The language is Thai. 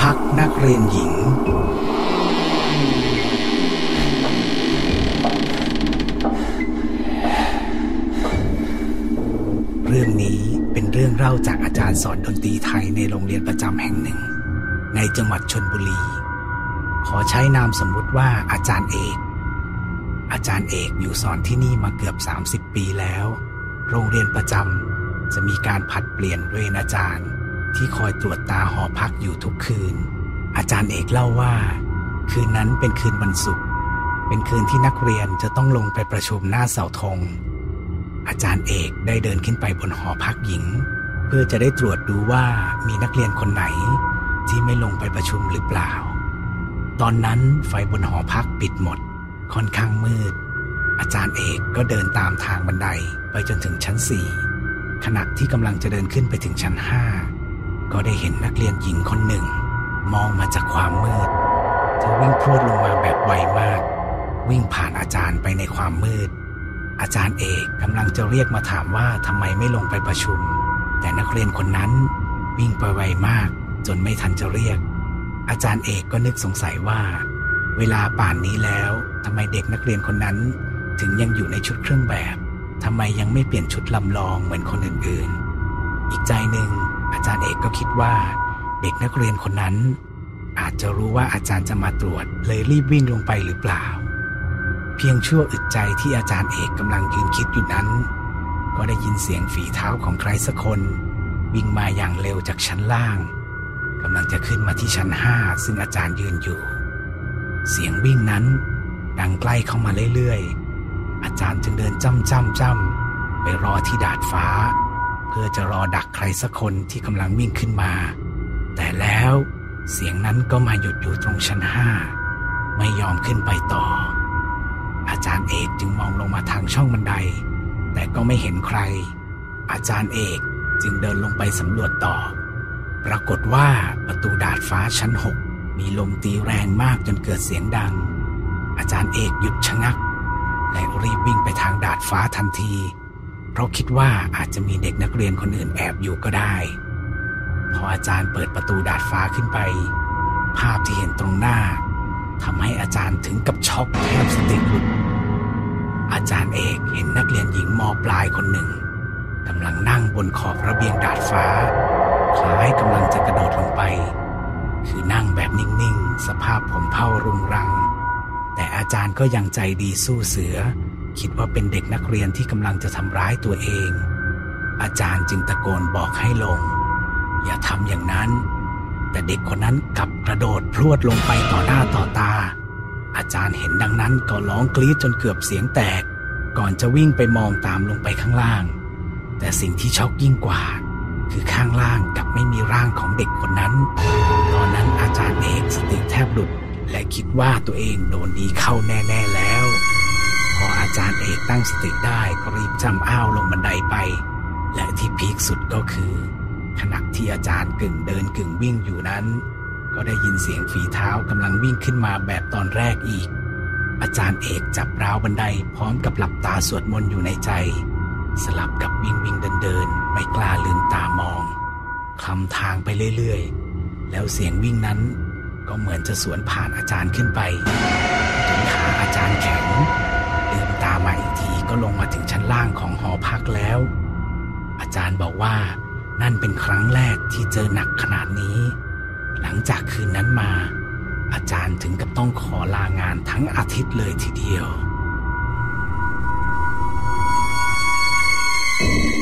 พักนักเรียนหญิง เรื่องนี้เป็นเรื่องเล่าจากอาจารย์สอนดนตรีไทยในโรงเรียนประจำแห่งหนึ่ง ในจังหวัดชนบุรี ขอใช้นามสมมุติว่าอาจารย์เอก อาจารย์เอกอยู่สอนที่นี่มาเกือบ 30 ปีแล้ว โรงเรียนประจำจะมีการผัดเปลี่ยนเวรอาจารย์ ที่คอยตรวจตาหอพักอยู่ทุกคืน อาจารย์เอกเล่าว่า คืนนั้นเป็นคืนวันศุกร์เป็นคืนที่นักเรียนจะต้องลงไปประชุมหน้าเสาธง อาจารย์เอกได้เดินขึ้นไปบนหอพักหญิง เพื่อจะได้ตรวจดูว่ามีนักเรียนคนไหน ที่ไม่ลงไปประชุมหรือเปล่า ตอนนั้นไฟบนหอพักปิดหมด ค่อนข้างมืด อาจารย์เอกก็เดินตามทางบันไดไปจนถึงชั้นสี่ขณะที่กำลังจะเดินขึ้นไปถึงชั้นห้า ก็ได้เห็นนักเรียนหญิงคนหนึ่ง มองมาจากความมืดเธอวิ่งพรวดลงมาแบบไวมาก วิ่งผ่านอาจารย์ไปในความมืด อาจารย์เอกกำลังจะเรียกมาถามว่าทำไมไม่ลงไปประชุม แต่นักเรียนคนนั้นวิ่งไปไวมาก จนไม่ทันจะเรียก อาจารย์เอกก็นึกสงสัยว่า เวลาป่านนี้แล้วทำไมเด็กนักเรียนคนนั้น ถึงยังอยู่ในชุดเครื่องแบบทำไมยังไม่เปลี่ยนชุดลำลองเหมือนคนอื่นๆ อีกใจหนึ่ง อาจารย์เอกก็คิดว่า เด็กนักเรียนคนนั้น อาจจะรู้ว่าอาจารย์จะมาตรวจเลยรีบวิ่งลงไปหรือเปล่า เพียงชั่วอึดใจที่อาจารย์เอกกำลังยืนคิดอยู่นั้น ก็ได้ยินเสียงฝีเท้าของใครสักคน วิ่งมาอย่างเร็วจากชั้นล่างกำลังจะขึ้นมาที่ชั้นห้าซึ่งอาจารย์ยืนอยู่ เสียงวิ่งนั้นดังใกล้เข้ามาเรื่อยๆ อาจารย์จึงเดินจ้ำจ้ำจ้ำไปรอที่ดาดฟ้า พื่อจะรอดักใครสักคนที่กำลังวิ่งขึ้นมา แต่แล้วเสียงนั้นก็มาหยุดอยู่ตรงชั้นห้า ไม่ยอมขึ้นไปต่อ อาจารย์เอกจึงมองลงมาทางช่องบันได แต่ก็ไม่เห็นใคร อาจารย์เอกจึงเดินลงไปสำรวจต่อ ปรากฏว่าประตูดาดฟ้าชั้นหกมีลมตีแรงมากจนเกิดเสียงดัง อาจารย์เอกหยุดชะงัก และรีบวิ่งไปทางดาดฟ้าทันที เพราะคิดว่าอาจจะมีเด็กนักเรียนคนอื่นแอบอยู่ก็ได้ พออาจารย์เปิดประตูดาดฟ้าขึ้นไป ภาพที่เห็นตรงหน้าทำให้อาจารย์ถึงกับช็อกแทบสติหลุดอาจารย์เอกเห็นนักเรียนหญิงมปลายคนหนึ่งกำลังนั่งบนขอบระเบียงดาดฟ้า คล้ายกำลังจะกระโดดลงไป คือนั่งแบบนิ่ง ๆ สภาพผมเผารุงรัง แต่อาจารย์ก็ยังใจดีสู้เสือ คิดว่าเป็นเด็กนักเรียนที่กำลังจะทำร้ายตัวเอง อาจารย์จึงตะโกนบอกให้ลง อย่าทำอย่างนั้น แต่เด็กคนนั้นกลับกระโดดพรวดลงไปต่อหน้าต่อตา อาจารย์เห็นดังนั้นก็ร้องกรี๊ดจนเกือบเสียงแตก ก่อนจะวิ่งไปมองตามลงไปข้างล่าง แต่สิ่งที่ช็อกยิ่งกว่า คือข้างล่างกลับไม่มีร่างของเด็กคนนั้น ตอนนั้นอาจารย์เอกสติแทบหลุดและคิดว่าตัวเองโดนดีเข้าแน่ ๆแล้ว ออาจารย์เอกตั้งสติได้ก็รีบจำอ้าวลงบันไดไป และที่พีคสุดก็คือขณะที่อาจารย์กึ่งเดินกึ่งวิ่งอยู่นั้น ก็ได้ยินเสียงฝีเท้ากำลังวิ่งขึ้นมาแบบตอนแรกอีก อาจารย์เอกจับราวบันไดพร้อมกับหลับตาสวดมนต์อยู่ในใจ สลับกับวิ่งวิ่งเดินเดินไม่กล้าลืมตามองคลำทางไปเรื่อยๆ แล้วเสียงวิ่งนั้นก็เหมือนจะสวนผ่านอาจารย์ขึ้นไปจนขาอาจารย์แข็ง ทีก็ลงมาถึงชั้นล่างของหอพักแล้ว อาจารย์บอกว่านั่นเป็นครั้งแรกที่เจอหนักขนาดนี้ หลังจากคืนนั้นมา อาจารย์ถึงกับต้องขอลางานทั้งอาทิตย์เลยทีเดียว thank you